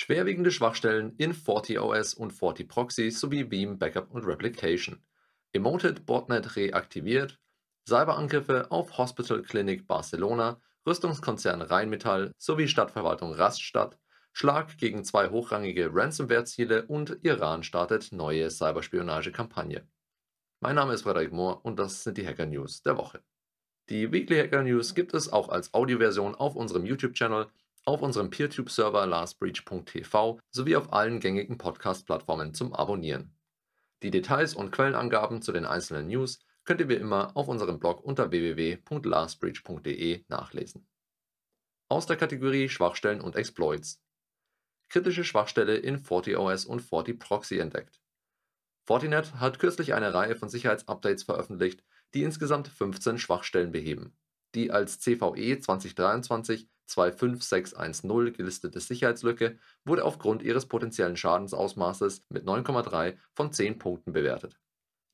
Schwerwiegende Schwachstellen in FortiOS und FortiProxy sowie Veeam Backup und Replication. Emoted Botnet reaktiviert. Cyberangriffe auf Hospital Clinic Barcelona, Rüstungskonzern Rheinmetall sowie Stadtverwaltung Raststadt. Schlag gegen zwei hochrangige Ransomware-Ziele und Iran startet neue Cyberspionage-Kampagne. Mein Name ist Frederik Mohr und das sind die Hacker News der Woche. Die Weekly Hacker News gibt es auch als Audioversion auf unserem YouTube-Channel auf unserem PeerTube-Server lastbreach.tv sowie auf allen gängigen Podcast-Plattformen zum Abonnieren. Die Details und Quellenangaben zu den einzelnen News könnt ihr wie immer auf unserem Blog unter www.lastbreach.de nachlesen. Aus der Kategorie Schwachstellen und Exploits. Kritische Schwachstelle in FortiOS und FortiProxy entdeckt. Fortinet hat kürzlich eine Reihe von Sicherheitsupdates veröffentlicht, die insgesamt 15 Schwachstellen beheben. Die als CVE 2023 25610 gelistete Sicherheitslücke wurde aufgrund ihres potenziellen Schadensausmaßes mit 9,3 von 10 Punkten bewertet.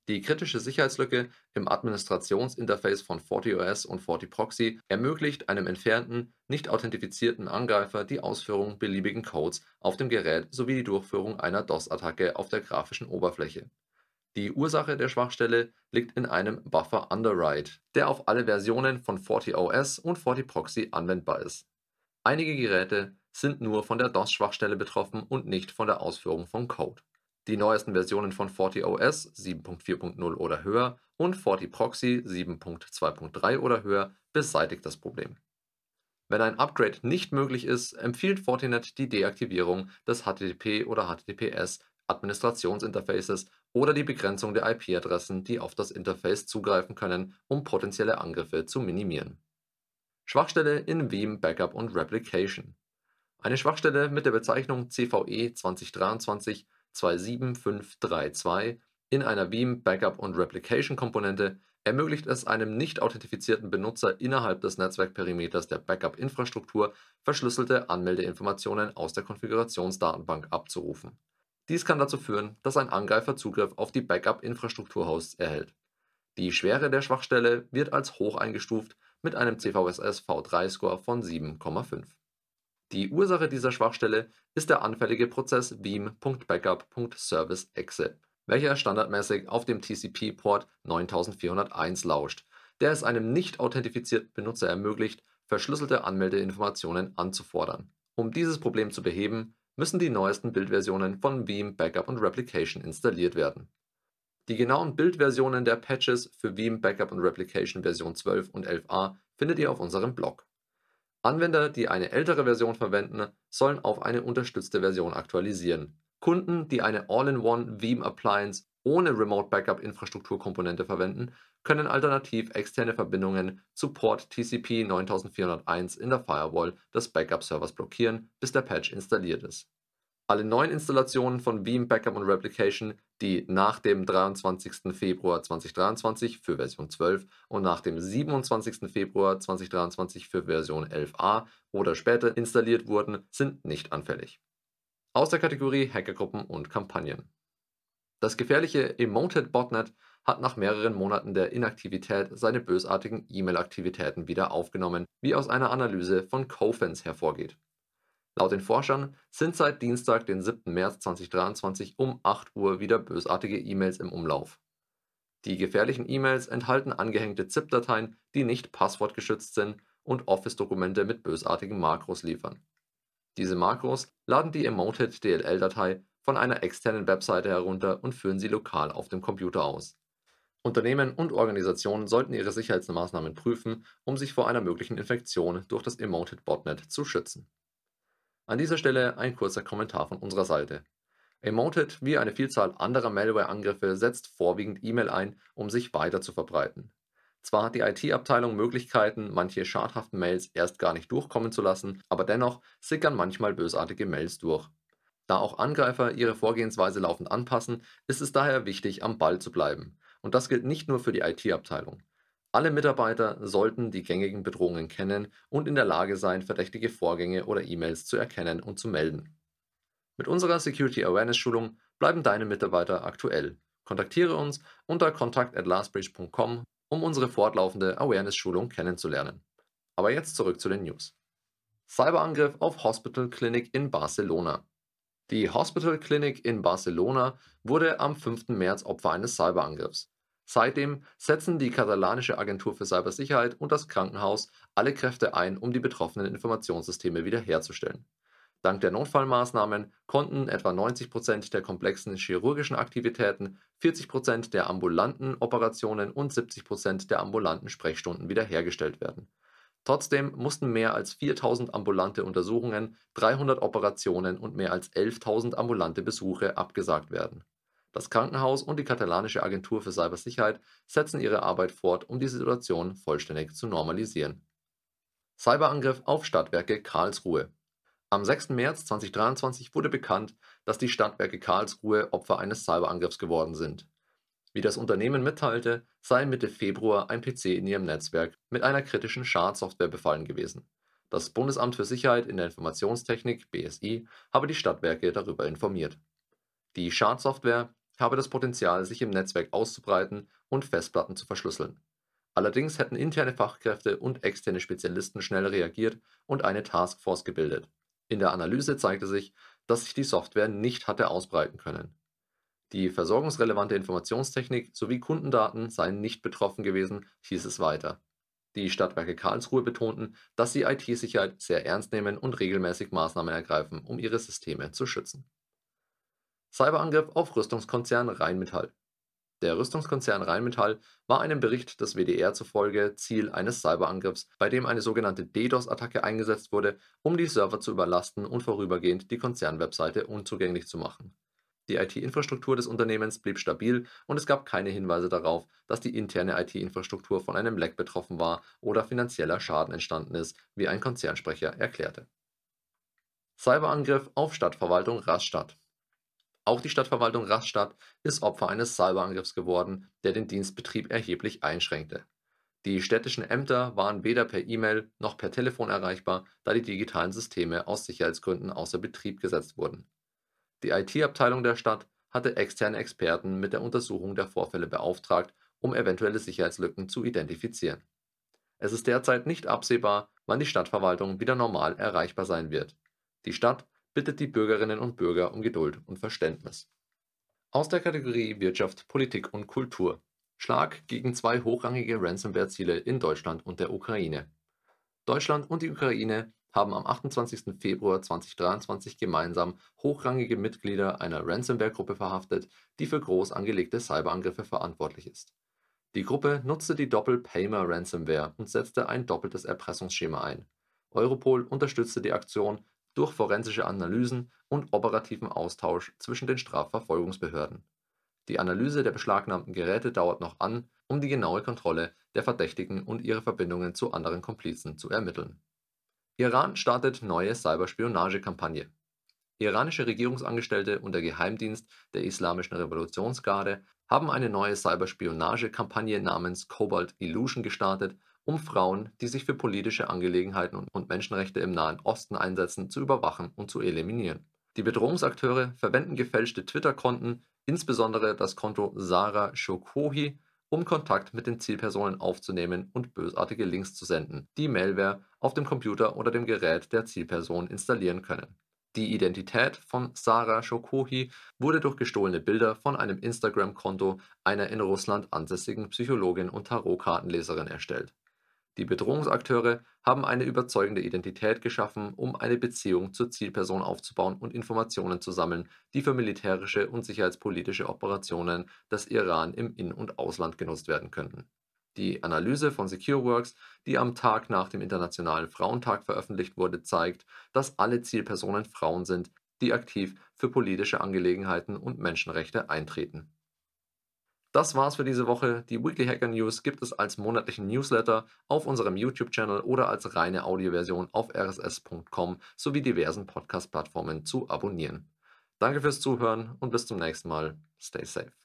Die kritische Sicherheitslücke im Administrationsinterface von FortiOS und FortiProxy ermöglicht einem entfernten, nicht authentifizierten Angreifer die Ausführung beliebigen Codes auf dem Gerät sowie die Durchführung einer DOS-Attacke auf der grafischen Oberfläche die Ursache der Schwachstelle liegt in einem Buffer Underwrite, der auf alle Versionen von FortiOS und FortiProxy anwendbar ist. Einige Geräte sind nur von der DOS-Schwachstelle betroffen und nicht von der Ausführung von Code. Die neuesten Versionen von FortiOS 7.4.0 oder höher und FortiProxy 7.2.3 oder höher beseitigt das Problem. Wenn ein Upgrade nicht möglich ist, empfiehlt Fortinet die Deaktivierung des HTTP oder HTTPS Administrationsinterfaces oder die Begrenzung der IP-Adressen, die auf das Interface zugreifen können, um potenzielle Angriffe zu minimieren. Schwachstelle in Veeam Backup und Replication. Eine Schwachstelle mit der Bezeichnung CVE 2023 27532 in einer Veeam Backup und Replication Komponente ermöglicht es einem nicht authentifizierten Benutzer innerhalb des Netzwerkperimeters der Backup-Infrastruktur verschlüsselte Anmeldeinformationen aus der Konfigurationsdatenbank abzurufen dies kann dazu führen, dass ein Angreifer Zugriff auf die Backup-Infrastrukturhosts erhält. Die Schwere der Schwachstelle wird als hoch eingestuft mit einem CVSS V3-Score von 7,5. Die Ursache dieser Schwachstelle ist der anfällige Prozess beam.backup.service.exe, welcher standardmäßig auf dem TCP-Port 9401 lauscht, der es einem nicht authentifizierten Benutzer ermöglicht, verschlüsselte Anmeldeinformationen anzufordern. Um dieses Problem zu beheben, müssen die neuesten Bildversionen von Veeam Backup und Replication installiert werden. Die genauen Bildversionen der Patches für Veeam Backup und Replication Version 12 und 11a findet ihr auf unserem Blog. Anwender, die eine ältere Version verwenden, sollen auf eine unterstützte Version aktualisieren. Kunden, die eine All-in-One Veeam Appliance ohne Remote Backup Infrastrukturkomponente verwenden, können alternativ externe Verbindungen zu Port TCP 9401 in der Firewall des Backup-Servers blockieren, bis der Patch installiert ist. Alle neuen Installationen von Veeam Backup und Replication, die nach dem 23. Februar 2023 für Version 12 und nach dem 27. Februar 2023 für Version 11a oder später installiert wurden, sind nicht anfällig. Aus der Kategorie Hackergruppen und Kampagnen. Das gefährliche Emoted Botnet hat nach mehreren Monaten der Inaktivität seine bösartigen E-Mail-Aktivitäten wieder aufgenommen, wie aus einer Analyse von Cofens hervorgeht. Laut den Forschern sind seit Dienstag, den 7. März 2023 um 8 Uhr wieder bösartige E-Mails im Umlauf. Die gefährlichen E-Mails enthalten angehängte ZIP-Dateien, die nicht passwortgeschützt sind und Office-Dokumente mit bösartigen Makros liefern. Diese Makros laden die Emoted DLL-Datei von einer externen Webseite herunter und führen sie lokal auf dem Computer aus. Unternehmen und Organisationen sollten ihre Sicherheitsmaßnahmen prüfen, um sich vor einer möglichen Infektion durch das Emoted Botnet zu schützen. An dieser Stelle ein kurzer Kommentar von unserer Seite. Emoted wie eine Vielzahl anderer Malware-Angriffe setzt vorwiegend E-Mail ein, um sich weiter zu verbreiten. Zwar hat die IT-Abteilung Möglichkeiten, manche schadhaften Mails erst gar nicht durchkommen zu lassen, aber dennoch sickern manchmal bösartige Mails durch. Da auch Angreifer ihre Vorgehensweise laufend anpassen, ist es daher wichtig, am Ball zu bleiben. Und das gilt nicht nur für die IT-Abteilung. Alle Mitarbeiter sollten die gängigen Bedrohungen kennen und in der Lage sein, verdächtige Vorgänge oder E-Mails zu erkennen und zu melden. Mit unserer Security Awareness Schulung bleiben deine Mitarbeiter aktuell. Kontaktiere uns unter kontakt@lastbridge.com, um unsere fortlaufende Awareness Schulung kennenzulernen. Aber jetzt zurück zu den News. Cyberangriff auf Hospital Clinic in Barcelona. Die Hospital Clinic in Barcelona wurde am 5. März Opfer eines Cyberangriffs. Seitdem setzen die katalanische Agentur für Cybersicherheit und das Krankenhaus alle Kräfte ein, um die betroffenen Informationssysteme wiederherzustellen. Dank der Notfallmaßnahmen konnten etwa 90 Prozent der komplexen chirurgischen Aktivitäten, 40 Prozent der ambulanten Operationen und 70 Prozent der ambulanten Sprechstunden wiederhergestellt werden. Trotzdem mussten mehr als 4000 ambulante Untersuchungen, 300 Operationen und mehr als 11.000 ambulante Besuche abgesagt werden. Das Krankenhaus und die katalanische Agentur für Cybersicherheit setzen ihre Arbeit fort, um die Situation vollständig zu normalisieren. Cyberangriff auf Stadtwerke Karlsruhe am 6. März 2023 wurde bekannt, dass die Stadtwerke Karlsruhe Opfer eines Cyberangriffs geworden sind. Wie das Unternehmen mitteilte, sei Mitte Februar ein PC in ihrem Netzwerk mit einer kritischen Schadsoftware befallen gewesen. Das Bundesamt für Sicherheit in der Informationstechnik BSI habe die Stadtwerke darüber informiert. Die Schadsoftware habe das Potenzial, sich im Netzwerk auszubreiten und Festplatten zu verschlüsseln. Allerdings hätten interne Fachkräfte und externe Spezialisten schnell reagiert und eine Taskforce gebildet. In der Analyse zeigte sich, dass sich die Software nicht hatte ausbreiten können. Die versorgungsrelevante Informationstechnik sowie Kundendaten seien nicht betroffen gewesen, hieß es weiter. Die Stadtwerke Karlsruhe betonten, dass sie IT-Sicherheit sehr ernst nehmen und regelmäßig Maßnahmen ergreifen, um ihre Systeme zu schützen. Cyberangriff auf Rüstungskonzern Rheinmetall. Der Rüstungskonzern Rheinmetall war einem Bericht des WDR zufolge Ziel eines Cyberangriffs, bei dem eine sogenannte DDoS-Attacke eingesetzt wurde, um die Server zu überlasten und vorübergehend die Konzernwebseite unzugänglich zu machen. Die IT-Infrastruktur des Unternehmens blieb stabil und es gab keine Hinweise darauf, dass die interne IT-Infrastruktur von einem Leck betroffen war oder finanzieller Schaden entstanden ist, wie ein Konzernsprecher erklärte. Cyberangriff auf Stadtverwaltung Rastatt auch die Stadtverwaltung Rastatt ist Opfer eines Cyberangriffs geworden, der den Dienstbetrieb erheblich einschränkte. Die städtischen Ämter waren weder per E-Mail noch per Telefon erreichbar, da die digitalen Systeme aus Sicherheitsgründen außer Betrieb gesetzt wurden. Die IT-Abteilung der Stadt hatte externe Experten mit der Untersuchung der Vorfälle beauftragt, um eventuelle Sicherheitslücken zu identifizieren. Es ist derzeit nicht absehbar, wann die Stadtverwaltung wieder normal erreichbar sein wird. Die Stadt bittet die Bürgerinnen und Bürger um Geduld und Verständnis. Aus der Kategorie Wirtschaft, Politik und Kultur. Schlag gegen zwei hochrangige Ransomware-Ziele in Deutschland und der Ukraine. Deutschland und die Ukraine haben am 28. Februar 2023 gemeinsam hochrangige Mitglieder einer Ransomware-Gruppe verhaftet, die für groß angelegte Cyberangriffe verantwortlich ist. Die Gruppe nutzte die Doppel-Paymer-Ransomware und setzte ein doppeltes Erpressungsschema ein. Europol unterstützte die Aktion durch forensische Analysen und operativen Austausch zwischen den Strafverfolgungsbehörden. Die Analyse der beschlagnahmten Geräte dauert noch an, um die genaue Kontrolle der Verdächtigen und ihre Verbindungen zu anderen Komplizen zu ermitteln. Iran startet neue Cyberspionagekampagne. Iranische Regierungsangestellte und der Geheimdienst der Islamischen Revolutionsgarde haben eine neue Cyberspionagekampagne namens Cobalt Illusion gestartet um Frauen, die sich für politische Angelegenheiten und Menschenrechte im Nahen Osten einsetzen, zu überwachen und zu eliminieren. Die Bedrohungsakteure verwenden gefälschte Twitter-Konten, insbesondere das Konto Sarah Shokohi, um Kontakt mit den Zielpersonen aufzunehmen und bösartige Links zu senden, die Malware auf dem Computer oder dem Gerät der Zielperson installieren können. Die Identität von Sarah Shokohi wurde durch gestohlene Bilder von einem Instagram-Konto einer in Russland ansässigen Psychologin und Tarotkartenleserin erstellt. Die Bedrohungsakteure haben eine überzeugende Identität geschaffen, um eine Beziehung zur Zielperson aufzubauen und Informationen zu sammeln, die für militärische und sicherheitspolitische Operationen des Iran im In und Ausland genutzt werden könnten. Die Analyse von SecureWorks, die am Tag nach dem Internationalen Frauentag veröffentlicht wurde, zeigt, dass alle Zielpersonen Frauen sind, die aktiv für politische Angelegenheiten und Menschenrechte eintreten das war's für diese Woche. Die Weekly Hacker News gibt es als monatlichen Newsletter auf unserem YouTube-Channel oder als reine Audioversion auf rss.com sowie diversen Podcast-Plattformen zu abonnieren. Danke fürs Zuhören und bis zum nächsten Mal. Stay safe.